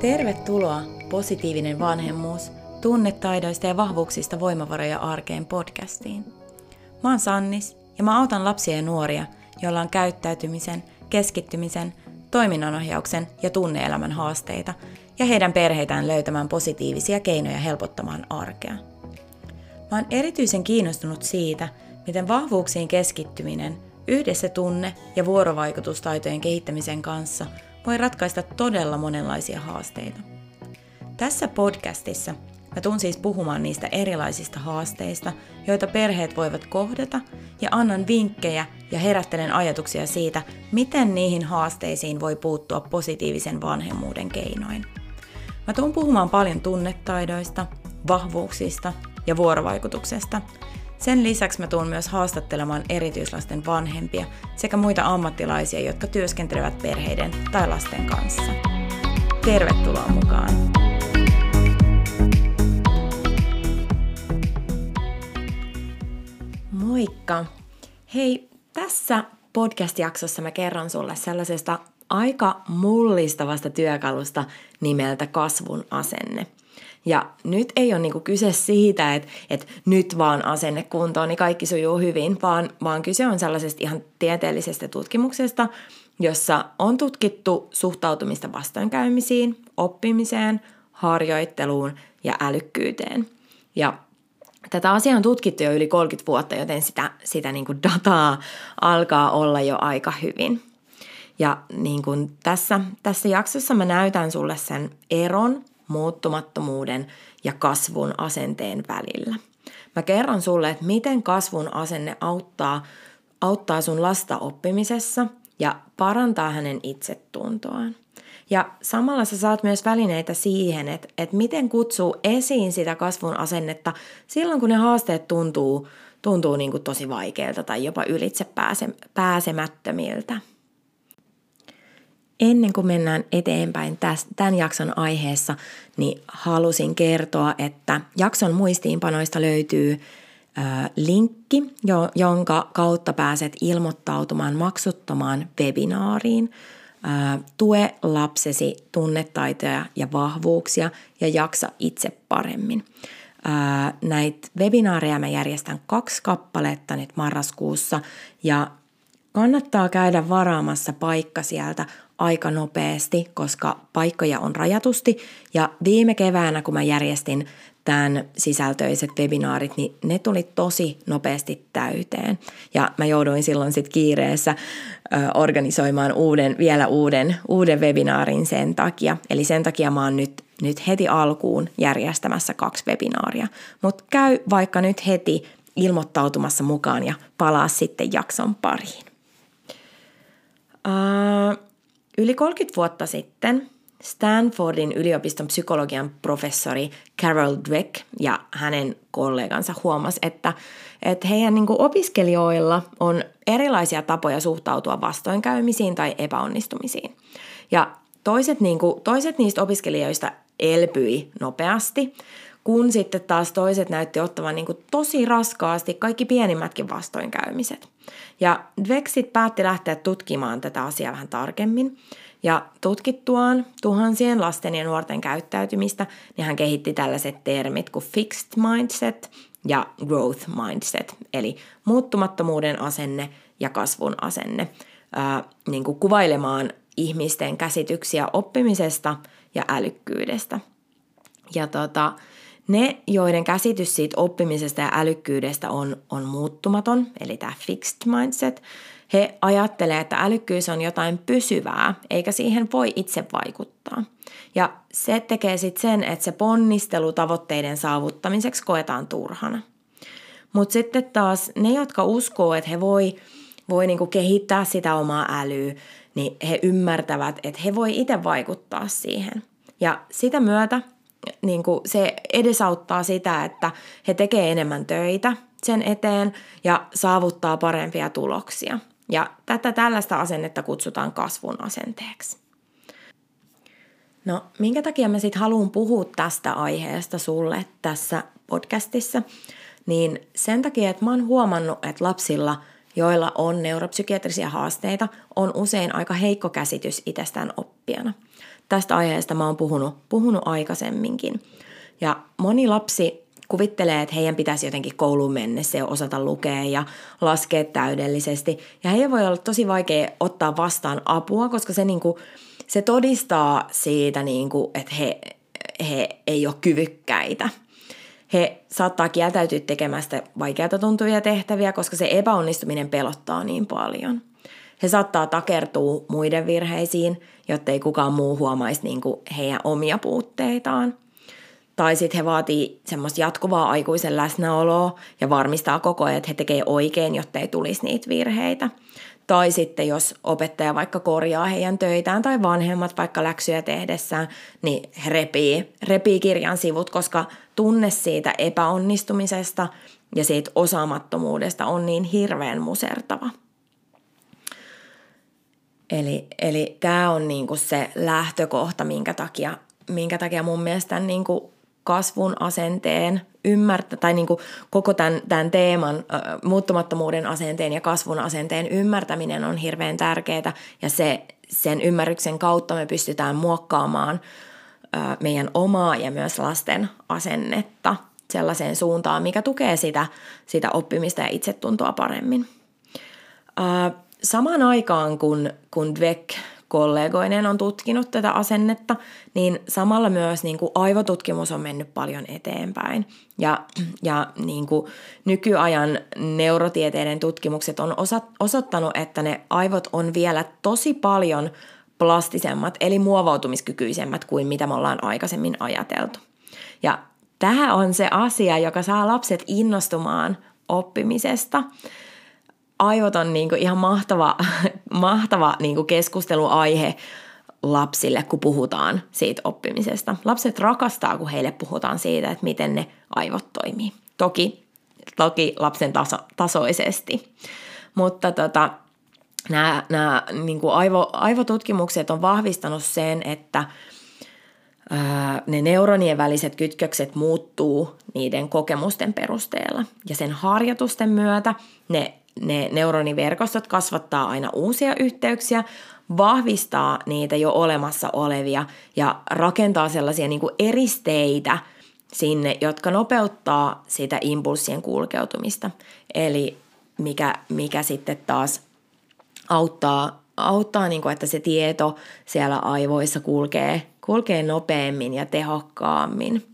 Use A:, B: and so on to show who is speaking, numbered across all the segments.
A: Tervetuloa Positiivinen vanhemmuus, tunnetaidoista ja vahvuuksista voimavaroja arkeen podcastiin. Mä oon Sannis ja mä autan lapsia ja nuoria, joilla on käyttäytymisen, keskittymisen, toiminnanohjauksen ja tunneelämän haasteita ja heidän perheitään löytämään positiivisia keinoja helpottamaan arkea. Mä oon erityisen kiinnostunut siitä, miten vahvuuksiin keskittyminen yhdessä tunne- ja vuorovaikutustaitojen kehittämisen kanssa voi ratkaista todella monenlaisia haasteita. Tässä podcastissa mä tuun siis puhumaan niistä erilaisista haasteista, joita perheet voivat kohdata, ja annan vinkkejä ja herättelen ajatuksia siitä, miten niihin haasteisiin voi puuttua positiivisen vanhemmuuden keinoin. Mä tuun puhumaan paljon tunnetaidoista, vahvuuksista ja vuorovaikutuksesta. Sen lisäksi mä tuun myös haastattelemaan erityislasten vanhempia sekä muita ammattilaisia, jotka työskentelevät perheiden tai lasten kanssa. Tervetuloa mukaan! Moikka! Hei, tässä podcast-jaksossa mä kerron sulle sellaisesta aika mullistavasta työkalusta nimeltä kasvun asenne. Ja nyt ei ole niinku kyse siitä, että, että nyt vaan asenne kuntoon, niin kaikki sujuu hyvin, vaan, vaan kyse on sellaisesta ihan tieteellisestä tutkimuksesta, jossa on tutkittu suhtautumista vastoinkäymisiin, oppimiseen, harjoitteluun ja älykkyyteen. Ja tätä asiaa on tutkittu jo yli 30 vuotta, joten sitä, sitä niin kuin dataa alkaa olla jo aika hyvin. Ja niin kuin tässä, tässä jaksossa mä näytän sulle sen eron muuttumattomuuden ja kasvun asenteen välillä. Mä kerron sulle, että miten kasvun asenne auttaa, auttaa sun lasta oppimisessa ja parantaa hänen itsetuntoaan. Ja samalla sä saat myös välineitä siihen, että, että miten kutsuu esiin sitä kasvun asennetta silloin, kun ne haasteet tuntuu, tuntuu niin kuin tosi vaikeilta tai jopa ylitse pääse, pääsemättömiltä. Ennen kuin mennään eteenpäin tämän jakson aiheessa, niin halusin kertoa, että jakson muistiinpanoista löytyy linkki, jo, jonka kautta pääset ilmoittautumaan maksuttomaan webinaariin. Tue lapsesi tunnetaitoja ja vahvuuksia ja jaksa itse paremmin. Näitä webinaareja mä järjestän kaksi kappaletta nyt marraskuussa ja kannattaa käydä varaamassa paikka sieltä aika nopeasti, koska paikkoja on rajatusti. Ja viime keväänä, kun mä järjestin tämän sisältöiset webinaarit, niin ne tuli tosi nopeasti täyteen. Ja mä jouduin silloin sitten kiireessä ö, organisoimaan uuden, vielä uuden, uuden webinaarin sen takia. Eli sen takia mä oon nyt, nyt heti alkuun järjestämässä kaksi webinaaria. Mutta käy vaikka nyt heti ilmoittautumassa mukaan ja palaa sitten jakson pariin. Yli 30 vuotta sitten Stanfordin yliopiston psykologian professori Carol Dweck ja hänen kollegansa huomas, että, että heidän niin opiskelijoilla on erilaisia tapoja suhtautua vastoinkäymisiin tai epäonnistumisiin. Ja toiset, niin kuin, toiset niistä opiskelijoista elpyi nopeasti, kun sitten taas toiset näytti ottavan niin kuin tosi raskaasti kaikki pienimmätkin vastoinkäymiset. Ja Dwexit päätti lähteä tutkimaan tätä asiaa vähän tarkemmin. Ja tutkittuaan tuhansien lasten ja nuorten käyttäytymistä, niin hän kehitti tällaiset termit kuin fixed mindset ja growth mindset, eli muuttumattomuuden asenne ja kasvun asenne, ää, niin kuin kuvailemaan ihmisten käsityksiä oppimisesta ja älykkyydestä. Ja tota, ne, joiden käsitys siitä oppimisesta ja älykkyydestä on, on muuttumaton, eli tämä fixed mindset, he ajattelee, että älykkyys on jotain pysyvää, eikä siihen voi itse vaikuttaa. Ja se tekee sitten sen, että se ponnistelu tavoitteiden saavuttamiseksi koetaan turhana. Mutta sitten taas ne, jotka uskoo, että he voi, voi niinku kehittää sitä omaa älyä, niin he ymmärtävät, että he voi itse vaikuttaa siihen. Ja sitä myötä niin kuin se edesauttaa sitä, että he tekee enemmän töitä sen eteen ja saavuttaa parempia tuloksia. Ja tätä tällaista asennetta kutsutaan kasvun asenteeksi. No, minkä takia mä sitten haluan puhua tästä aiheesta sulle tässä podcastissa? Niin sen takia, että mä oon huomannut, että lapsilla, joilla on neuropsykiatrisia haasteita, on usein aika heikko käsitys itsestään oppijana – tästä aiheesta mä oon puhunut, puhunut aikaisemminkin. Ja moni lapsi kuvittelee, että heidän pitäisi jotenkin kouluun mennessä ja osata lukea ja laskea täydellisesti. Ja heidän voi olla tosi vaikea ottaa vastaan apua, koska se, niin kuin, se todistaa siitä, niin kuin, että he, he ei ole kyvykkäitä. He saattaa kieltäytyä tekemästä vaikeata tuntuvia tehtäviä, koska se epäonnistuminen pelottaa niin paljon. He saattaa takertua muiden virheisiin, jotta ei kukaan muu huomaisi niin kuin heidän omia puutteitaan – tai sitten he vaatii semmoista jatkuvaa aikuisen läsnäoloa ja varmistaa koko ajan, että he tekee oikein, jotta ei tulisi niitä virheitä. Tai sitten jos opettaja vaikka korjaa heidän töitään tai vanhemmat vaikka läksyjä tehdessään, niin he repii, repii kirjan sivut, koska tunne siitä epäonnistumisesta ja siitä osaamattomuudesta on niin hirveän musertava. Eli, eli tämä on niinku se lähtökohta, minkä takia, minkä takia mun mielestä niinku kasvun asenteen ymmärtä, tai niin kuin koko tämän, tämän teeman äh, muuttumattomuuden asenteen ja kasvun asenteen ymmärtäminen on hirveän tärkeää ja se, sen ymmärryksen kautta me pystytään muokkaamaan äh, meidän omaa ja myös lasten asennetta sellaiseen suuntaan, mikä tukee sitä, sitä oppimista ja itsetuntoa paremmin. Äh, samaan aikaan, kun, kun Dweck kollegoinen on tutkinut tätä asennetta, niin samalla myös niin kuin aivotutkimus on mennyt paljon eteenpäin. Ja, ja niin kuin nykyajan neurotieteiden tutkimukset on osa, osoittanut, että ne aivot on vielä tosi paljon plastisemmat, eli muovautumiskykyisemmät kuin mitä me ollaan aikaisemmin ajateltu. Ja tämä on se asia, joka saa lapset innostumaan oppimisesta – aivot on niin kuin ihan mahtava, mahtava niin kuin keskusteluaihe lapsille, kun puhutaan siitä oppimisesta. Lapset rakastaa, kun heille puhutaan siitä, että miten ne aivot toimii. Toki, toki lapsen taso, tasoisesti. Mutta tota, nämä, nämä niin kuin aivo, aivotutkimukset on vahvistanut sen, että ää, ne neuronien väliset kytkökset muuttuu niiden kokemusten perusteella. Ja sen harjoitusten myötä ne ne neuroniverkostot kasvattaa aina uusia yhteyksiä, vahvistaa niitä jo olemassa olevia ja rakentaa sellaisia niin kuin eristeitä sinne, jotka nopeuttaa sitä impulssien kulkeutumista. Eli mikä, mikä sitten taas auttaa, auttaa niin kuin, että se tieto siellä aivoissa kulkee, kulkee nopeammin ja tehokkaammin.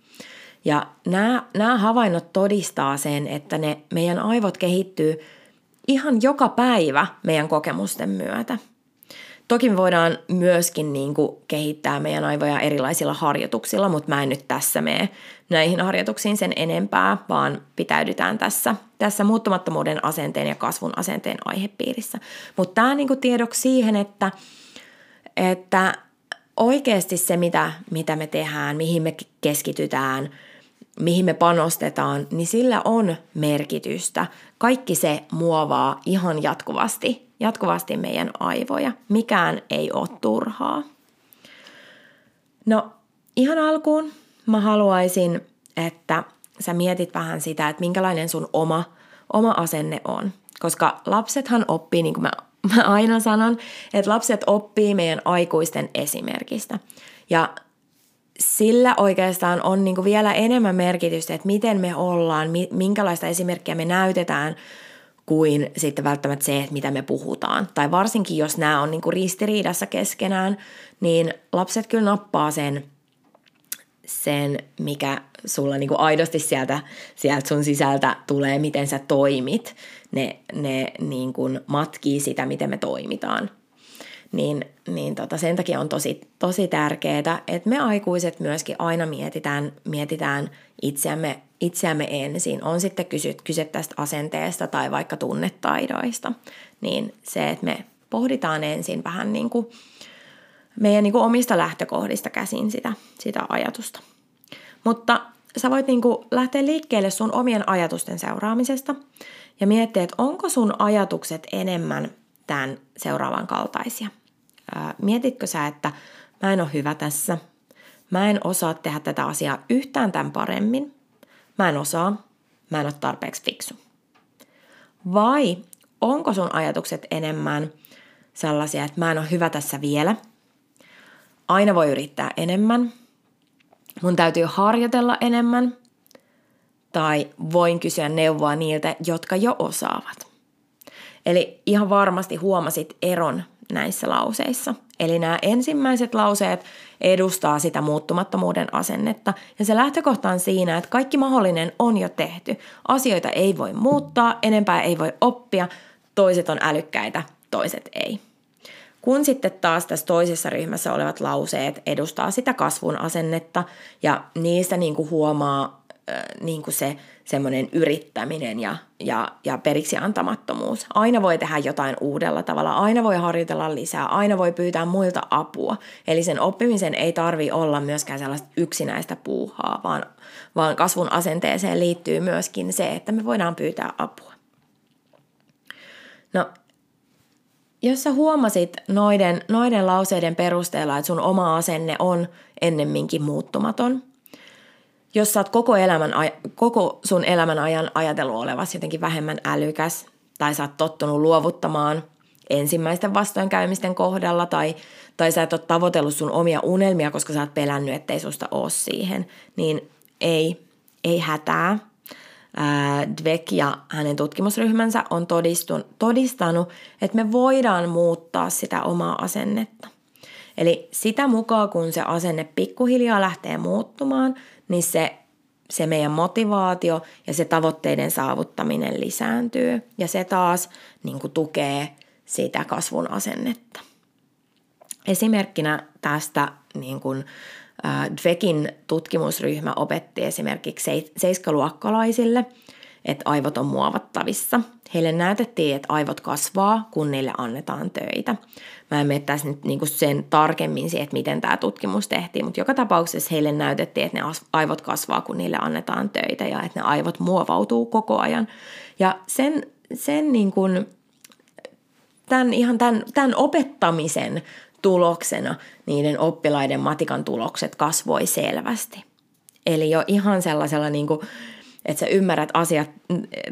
A: Ja nämä, nämä havainnot todistaa sen, että ne meidän aivot kehittyy – ihan joka päivä meidän kokemusten myötä. Toki me voidaan myöskin niin kuin kehittää meidän aivoja erilaisilla harjoituksilla, mutta mä en nyt tässä mene näihin harjoituksiin sen enempää, vaan pitäydytään tässä, tässä muuttumattomuuden asenteen ja kasvun asenteen aihepiirissä. Mutta tämä niin tiedoksi siihen, että, että oikeasti se, mitä, mitä me tehdään, mihin me keskitytään – mihin me panostetaan, niin sillä on merkitystä. Kaikki se muovaa ihan jatkuvasti, jatkuvasti meidän aivoja. Mikään ei ole turhaa. No ihan alkuun mä haluaisin, että sä mietit vähän sitä, että minkälainen sun oma, oma asenne on. Koska lapsethan oppii, niin kuin mä, mä aina sanon, että lapset oppii meidän aikuisten esimerkistä. Ja sillä oikeastaan on niin kuin vielä enemmän merkitystä, että miten me ollaan, minkälaista esimerkkiä me näytetään, kuin sitten välttämättä se, että mitä me puhutaan. Tai varsinkin, jos nämä on niin kuin ristiriidassa keskenään, niin lapset kyllä nappaa sen, sen mikä sulla niin kuin aidosti sieltä, sieltä sun sisältä tulee, miten sä toimit. Ne, ne niin kuin matkii sitä, miten me toimitaan niin, niin tota, sen takia on tosi, tosi tärkeää, että me aikuiset myöskin aina mietitään, mietitään itseämme, itseämme ensin. On sitten kyse, kyse tästä asenteesta tai vaikka tunnetaidoista, niin se, että me pohditaan ensin vähän niin kuin meidän niin kuin omista lähtökohdista käsin sitä, sitä ajatusta. Mutta sä voit niin kuin lähteä liikkeelle sun omien ajatusten seuraamisesta ja miettiä, että onko sun ajatukset enemmän tämän seuraavan kaltaisia – mietitkö sä, että mä en ole hyvä tässä, mä en osaa tehdä tätä asiaa yhtään tämän paremmin, mä en osaa, mä en ole tarpeeksi fiksu. Vai onko sun ajatukset enemmän sellaisia, että mä en ole hyvä tässä vielä, aina voi yrittää enemmän, mun täytyy harjoitella enemmän. Tai voin kysyä neuvoa niiltä, jotka jo osaavat. Eli ihan varmasti huomasit eron näissä lauseissa. Eli nämä ensimmäiset lauseet edustaa sitä muuttumattomuuden asennetta. Ja se lähtökohta on siinä, että kaikki mahdollinen on jo tehty. Asioita ei voi muuttaa, enempää ei voi oppia, toiset on älykkäitä, toiset ei. Kun sitten taas tässä toisessa ryhmässä olevat lauseet edustaa sitä kasvun asennetta ja niistä niin kuin huomaa niin kuin se semmoinen yrittäminen ja, ja, ja periksi antamattomuus. Aina voi tehdä jotain uudella tavalla, aina voi harjoitella lisää, aina voi pyytää muilta apua. Eli sen oppimisen ei tarvi olla myöskään sellaista yksinäistä puuhaa, vaan, vaan kasvun asenteeseen liittyy myöskin se, että me voidaan pyytää apua. No, jos sä huomasit noiden, noiden lauseiden perusteella, että sun oma asenne on ennemminkin muuttumaton – jos sä oot koko, elämän, koko sun elämän ajan ajatellut olevasi jotenkin vähemmän älykäs, tai sä oot tottunut luovuttamaan ensimmäisten vastoinkäymisten kohdalla, tai, tai sä et ole tavoitellut sun omia unelmia, koska sä oot pelännyt, ettei susta ole siihen, niin ei, ei hätää. Dweck ja hänen tutkimusryhmänsä on todistun, todistanut, että me voidaan muuttaa sitä omaa asennetta. Eli sitä mukaan, kun se asenne pikkuhiljaa lähtee muuttumaan, niin se, se meidän motivaatio ja se tavoitteiden saavuttaminen lisääntyy. Ja se taas niin kuin tukee sitä kasvun asennetta. Esimerkkinä tästä niin kuin, äh, Dwekin tutkimusryhmä opetti esimerkiksi seiskaluokkalaisille, että aivot on muovattavissa. Heille näytettiin, että aivot kasvaa, kun niille annetaan töitä. Mä en mene tässä nyt niinku sen tarkemmin siihen, että miten tämä tutkimus tehtiin, mutta joka tapauksessa heille näytettiin, että ne aivot kasvaa, kun niille annetaan töitä ja että ne aivot muovautuu koko ajan. Ja sen, sen niin kuin, tämän, ihan tämän, tämän opettamisen tuloksena niiden oppilaiden matikan tulokset kasvoi selvästi. Eli jo ihan sellaisella niin kuin, että sä ymmärrät asiat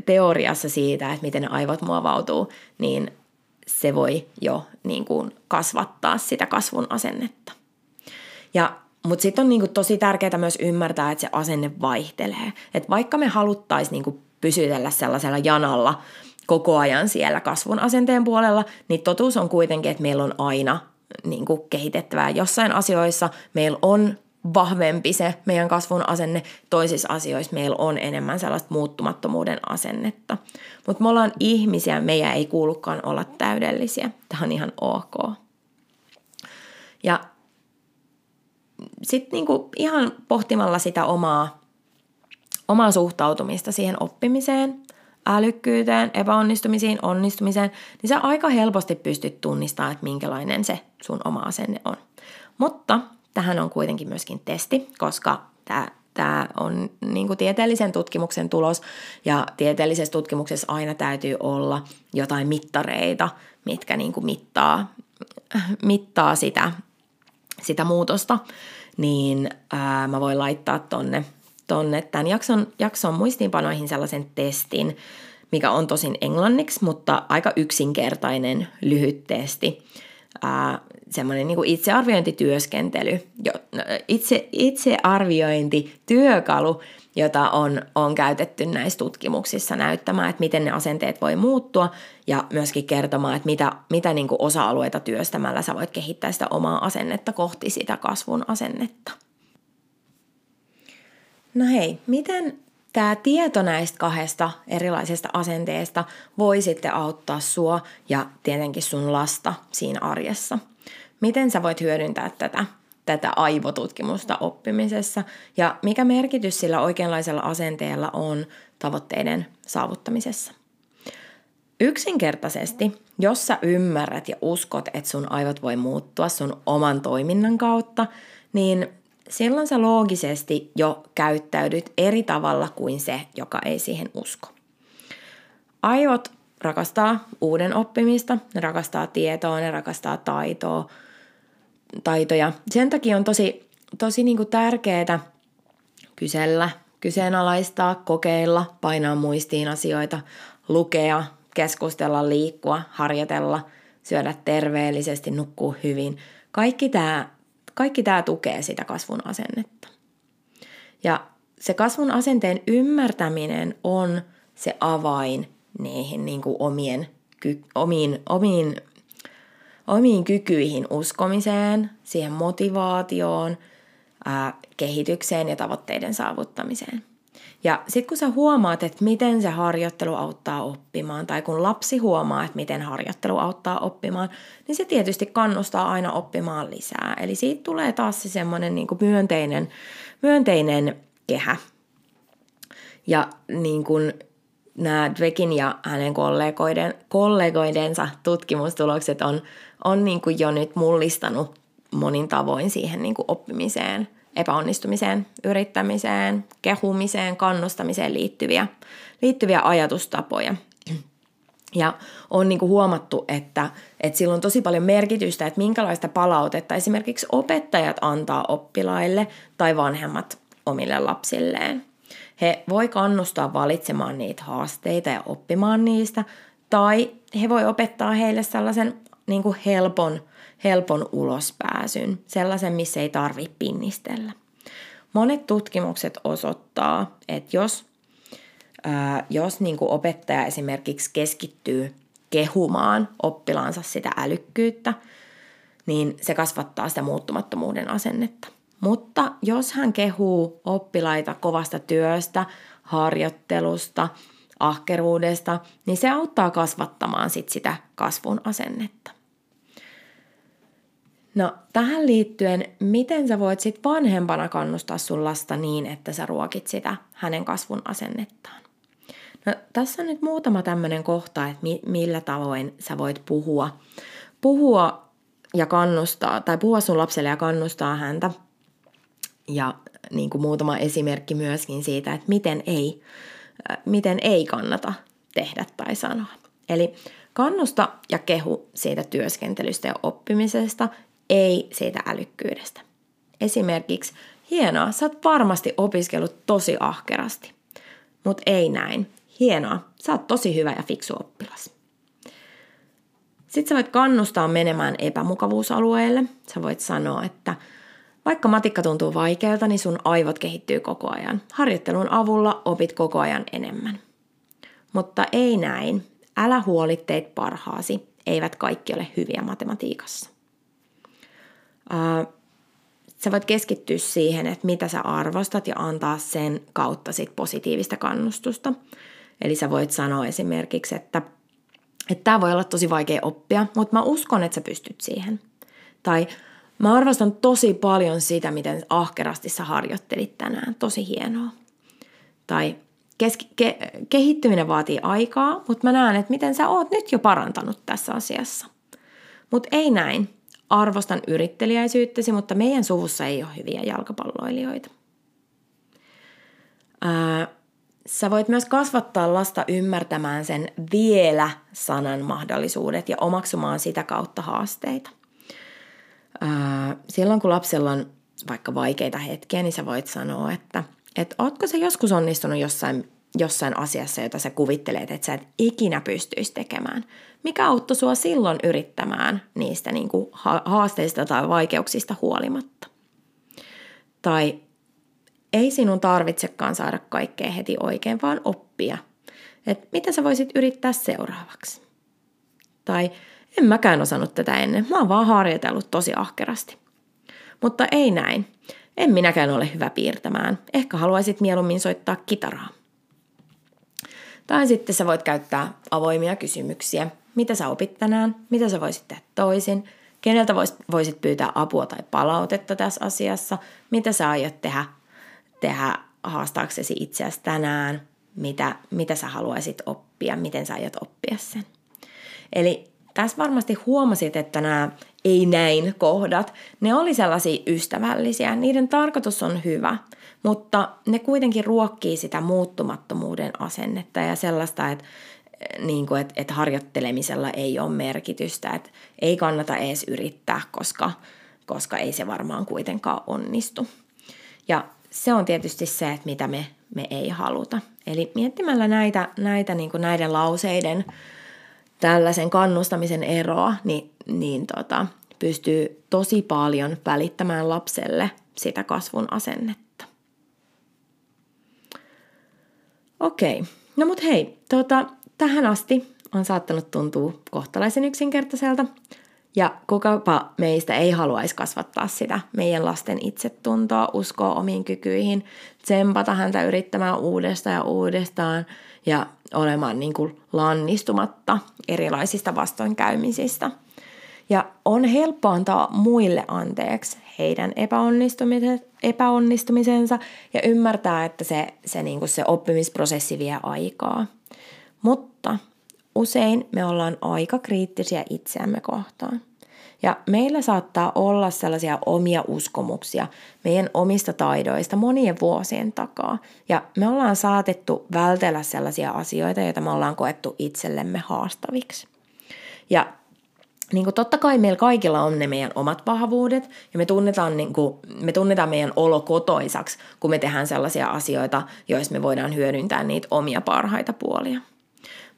A: teoriassa siitä, että miten ne aivot muovautuu, niin se voi jo niin kuin kasvattaa sitä kasvun asennetta. Ja, mutta sitten on niin kuin tosi tärkeää myös ymmärtää, että se asenne vaihtelee. Että vaikka me haluttaisiin niin kuin pysytellä sellaisella janalla koko ajan siellä kasvun asenteen puolella, niin totuus on kuitenkin, että meillä on aina niin kuin kehitettävää jossain asioissa. Meillä on vahvempi se meidän kasvun asenne. Toisissa asioissa meillä on enemmän sellaista muuttumattomuuden asennetta. Mutta me ollaan ihmisiä, meidän ei kuulukaan olla täydellisiä. Tämä on ihan ok. Ja sitten niinku ihan pohtimalla sitä omaa, omaa suhtautumista siihen oppimiseen, älykkyyteen, epäonnistumisiin, onnistumiseen, niin sä aika helposti pystyt tunnistamaan, että minkälainen se sun oma asenne on. Mutta Tähän on kuitenkin myöskin testi, koska tämä tämä on niin kuin tieteellisen tutkimuksen tulos ja tieteellisessä tutkimuksessa aina täytyy olla jotain mittareita, mitkä niin kuin mittaa, mittaa sitä, sitä muutosta, niin ää, mä voin laittaa tonne, tonne tämän jakson, jakson muistiinpanoihin sellaisen testin, mikä on tosin englanniksi, mutta aika yksinkertainen lyhyt testi, semmoinen niin itsearviointityöskentely, jo, itse, itsearviointityökalu, jota on, on käytetty näissä tutkimuksissa näyttämään, että miten ne asenteet voi muuttua ja myöskin kertomaan, että mitä, mitä niin osa-alueita työstämällä sä voit kehittää sitä omaa asennetta kohti sitä kasvun asennetta. No hei, miten tämä tieto näistä kahdesta erilaisesta asenteesta voi sitten auttaa sua ja tietenkin sun lasta siinä arjessa. Miten sä voit hyödyntää tätä, tätä aivotutkimusta oppimisessa ja mikä merkitys sillä oikeanlaisella asenteella on tavoitteiden saavuttamisessa? Yksinkertaisesti, jos sä ymmärrät ja uskot, että sun aivot voi muuttua sun oman toiminnan kautta, niin silloin sä loogisesti jo käyttäydyt eri tavalla kuin se, joka ei siihen usko. Aivot rakastaa uuden oppimista, ne rakastaa tietoa, ne rakastaa taitoa, taitoja. Sen takia on tosi, tosi niin tärkeää kysellä, kyseenalaistaa, kokeilla, painaa muistiin asioita, lukea, keskustella, liikkua, harjoitella, syödä terveellisesti, nukkua hyvin. Kaikki tämä kaikki tämä tukee sitä kasvun asennetta. Ja se kasvun asenteen ymmärtäminen on se avain niihin niin kuin omien, ky, omiin, omiin, omiin kykyihin uskomiseen, siihen motivaatioon, ää, kehitykseen ja tavoitteiden saavuttamiseen. Ja sitten kun sä huomaat, että miten se harjoittelu auttaa oppimaan, tai kun lapsi huomaa, että miten harjoittelu auttaa oppimaan, niin se tietysti kannustaa aina oppimaan lisää. Eli siitä tulee taas se semmoinen niin myönteinen, myönteinen kehä. Ja niin kuin nämä Dwekin ja hänen kollegoiden, kollegoidensa tutkimustulokset on, on niin kuin jo nyt mullistanut monin tavoin siihen niin kuin oppimiseen, epäonnistumiseen, yrittämiseen, kehumiseen, kannustamiseen liittyviä, liittyviä ajatustapoja. Ja on niin kuin huomattu, että, että sillä on tosi paljon merkitystä, että minkälaista palautetta esimerkiksi opettajat antaa oppilaille tai vanhemmat omille lapsilleen. He voi kannustaa valitsemaan niitä haasteita ja oppimaan niistä, tai he voi opettaa heille sellaisen niin kuin helpon, helpon ulospääsyn, sellaisen, missä ei tarvitse pinnistellä. Monet tutkimukset osoittaa, että jos, ää, jos niin kuin opettaja esimerkiksi keskittyy kehumaan oppilaansa sitä älykkyyttä, niin se kasvattaa sitä muuttumattomuuden asennetta. Mutta jos hän kehuu oppilaita kovasta työstä, harjoittelusta, ahkeruudesta, niin se auttaa kasvattamaan sit sitä kasvun asennetta. No tähän liittyen, miten sä voit sit vanhempana kannustaa sun lasta niin, että sä ruokit sitä hänen kasvun asennettaan? No tässä on nyt muutama tämmöinen kohta, että mi- millä tavoin sä voit puhua, puhua ja kannustaa, tai puhua sun lapselle ja kannustaa häntä ja niin kuin muutama esimerkki myöskin siitä, että miten ei, äh, miten ei kannata tehdä tai sanoa. Eli kannusta ja kehu siitä työskentelystä ja oppimisesta, ei siitä älykkyydestä. Esimerkiksi, hienoa, sä oot varmasti opiskellut tosi ahkerasti. Mutta ei näin. Hienoa, sä oot tosi hyvä ja fiksu oppilas. Sitten sä voit kannustaa menemään epämukavuusalueelle. Sä voit sanoa, että – vaikka matikka tuntuu vaikealta, niin sun aivot kehittyy koko ajan. Harjoittelun avulla opit koko ajan enemmän. Mutta ei näin. Älä huoli teit parhaasi. Eivät kaikki ole hyviä matematiikassa. sä voit keskittyä siihen, että mitä sä arvostat ja antaa sen kautta sit positiivista kannustusta. Eli sä voit sanoa esimerkiksi, että että tämä voi olla tosi vaikea oppia, mutta mä uskon, että sä pystyt siihen. Tai Mä arvostan tosi paljon sitä, miten ahkerasti sä harjoittelit tänään. Tosi hienoa. Tai keski- ke- kehittyminen vaatii aikaa, mutta mä näen, että miten sä oot nyt jo parantanut tässä asiassa. Mutta ei näin. Arvostan yrittelijäisyyttäsi, mutta meidän suvussa ei ole hyviä jalkapalloilijoita. Ää, sä voit myös kasvattaa lasta ymmärtämään sen vielä-sanan mahdollisuudet ja omaksumaan sitä kautta haasteita silloin kun lapsella on vaikka vaikeita hetkiä, niin sä voit sanoa, että et ootko se joskus onnistunut jossain, jossain asiassa, jota sä kuvittelet, että sä et ikinä pystyisi tekemään. Mikä auttoi sua silloin yrittämään niistä niin kuin haasteista tai vaikeuksista huolimatta? Tai ei sinun tarvitsekaan saada kaikkea heti oikein, vaan oppia. Että mitä sä voisit yrittää seuraavaksi? Tai en mäkään osannut tätä ennen. Mä oon vaan harjoitellut tosi ahkerasti. Mutta ei näin. En minäkään ole hyvä piirtämään. Ehkä haluaisit mieluummin soittaa kitaraa. Tai sitten sä voit käyttää avoimia kysymyksiä. Mitä sä opit tänään? Mitä sä voisit tehdä toisin? Keneltä voisit pyytää apua tai palautetta tässä asiassa? Mitä sä aiot tehdä, tehdä haastaaksesi itseäsi tänään? Mitä, mitä sä haluaisit oppia? Miten sä aiot oppia sen? Eli tässä varmasti huomasit, että nämä ei näin kohdat, ne oli sellaisia ystävällisiä. Niiden tarkoitus on hyvä, mutta ne kuitenkin ruokkii sitä muuttumattomuuden asennetta ja sellaista, että niin kuin, että, että harjoittelemisella ei ole merkitystä, että ei kannata edes yrittää, koska, koska ei se varmaan kuitenkaan onnistu. Ja se on tietysti se, että mitä me, me ei haluta. Eli miettimällä näitä, näitä niin kuin näiden lauseiden tällaisen kannustamisen eroa, niin, niin tota, pystyy tosi paljon välittämään lapselle sitä kasvun asennetta. Okei, no mut hei, tota, tähän asti on saattanut tuntua kohtalaisen yksinkertaiselta, ja kukapa meistä ei haluaisi kasvattaa sitä meidän lasten itsetuntoa, uskoa omiin kykyihin, tsempata häntä yrittämään uudestaan ja uudestaan ja olemaan niin kuin lannistumatta erilaisista vastoinkäymisistä. Ja on helppo antaa muille anteeksi heidän epäonnistumisensa ja ymmärtää, että se, se, niin kuin se oppimisprosessi vie aikaa. Mutta usein me ollaan aika kriittisiä itseämme kohtaan. Ja meillä saattaa olla sellaisia omia uskomuksia meidän omista taidoista monien vuosien takaa. Ja me ollaan saatettu vältellä sellaisia asioita, joita me ollaan koettu itsellemme haastaviksi. Ja niin kuin totta kai meillä kaikilla on ne meidän omat vahvuudet ja me tunnetaan, niin kuin, me tunnetaan meidän olo kotoisaksi, kun me tehdään sellaisia asioita, joissa me voidaan hyödyntää niitä omia parhaita puolia.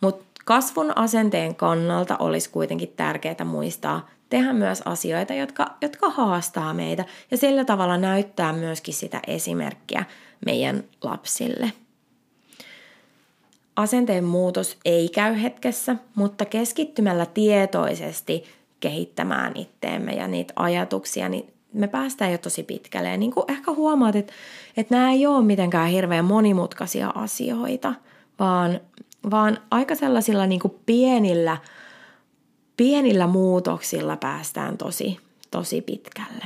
A: Mutta kasvun asenteen kannalta olisi kuitenkin tärkeää muistaa tehdä myös asioita, jotka, jotka haastaa meitä ja sillä tavalla näyttää myöskin sitä esimerkkiä meidän lapsille. Asenteen muutos ei käy hetkessä, mutta keskittymällä tietoisesti kehittämään itteemme ja niitä ajatuksia, niin me päästään jo tosi pitkälle. Ja niin kuin ehkä huomaat, että, että nämä ei ole mitenkään hirveän monimutkaisia asioita, vaan, vaan aika sellaisilla niin kuin pienillä – pienillä muutoksilla päästään tosi, tosi pitkälle.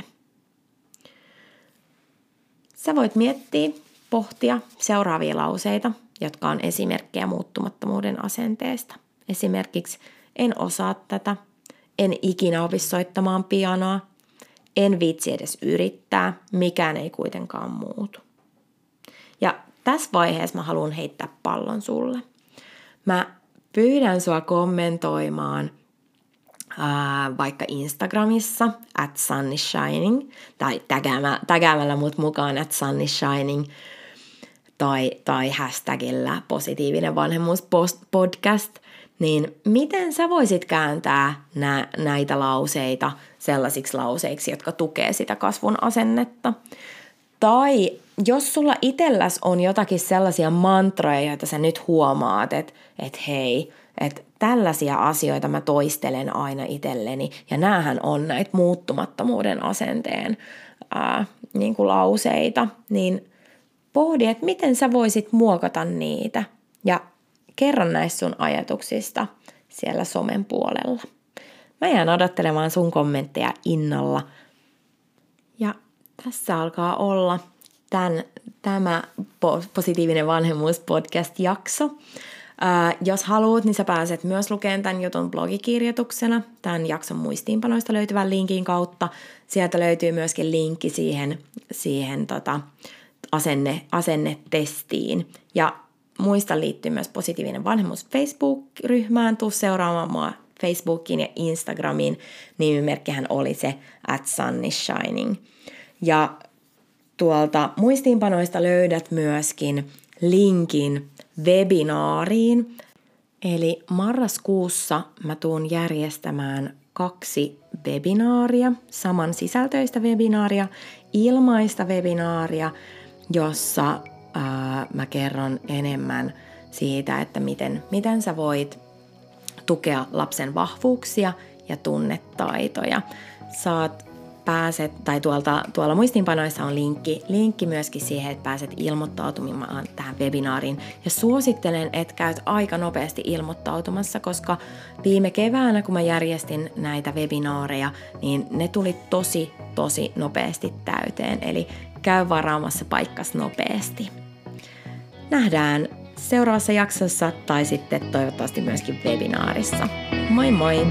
A: Sä voit miettiä, pohtia seuraavia lauseita, jotka on esimerkkejä muuttumattomuuden asenteesta. Esimerkiksi en osaa tätä, en ikinä opi soittamaan pianoa, en viitsi edes yrittää, mikään ei kuitenkaan muutu. Ja tässä vaiheessa mä haluan heittää pallon sulle. Mä pyydän sua kommentoimaan vaikka Instagramissa at sunnyshining tai tägäämällä mut mukaan at sunnyshining tai, tai hashtagillä positiivinen vanhemmuus podcast, niin miten sä voisit kääntää nä, näitä lauseita sellaisiksi lauseiksi, jotka tukee sitä kasvun asennetta? Tai jos sulla itselläs on jotakin sellaisia mantroja, joita sä nyt huomaat, että et hei, että tällaisia asioita mä toistelen aina itselleni. Ja näähän on näitä muuttumattomuuden asenteen ää, niin kuin lauseita. Niin pohdi, että miten sä voisit muokata niitä. Ja kerro näistä sun ajatuksista siellä somen puolella. Mä jään odottelemaan sun kommentteja innolla. Ja tässä alkaa olla tämän, tämä positiivinen vanhemmuus podcast-jakso. Ää, jos haluat, niin sä pääset myös lukemaan tämän jutun blogikirjoituksena tämän jakson muistiinpanoista löytyvän linkin kautta. Sieltä löytyy myöskin linkki siihen, siihen tota, asenne, asennetestiin. Ja muista liittyy myös positiivinen vanhemmuus Facebook-ryhmään. Tuu seuraamaan mua Facebookiin ja Instagramiin. Nimimerkkihän oli se at sun is shining. Ja tuolta muistiinpanoista löydät myöskin linkin webinaariin. Eli marraskuussa mä tuun järjestämään kaksi webinaaria, saman sisältöistä webinaaria, ilmaista webinaaria, jossa ää, mä kerron enemmän siitä, että miten, miten sä voit tukea lapsen vahvuuksia ja tunnetaitoja. Saat pääset, tai tuolta, tuolla muistiinpanoissa on linkki, linkki myöskin siihen, että pääset ilmoittautumaan tähän webinaariin. Ja suosittelen, että käyt aika nopeasti ilmoittautumassa, koska viime keväänä, kun mä järjestin näitä webinaareja, niin ne tuli tosi, tosi nopeasti täyteen. Eli käy varaamassa paikkas nopeasti. Nähdään seuraavassa jaksossa tai sitten toivottavasti myöskin webinaarissa. Moi moi!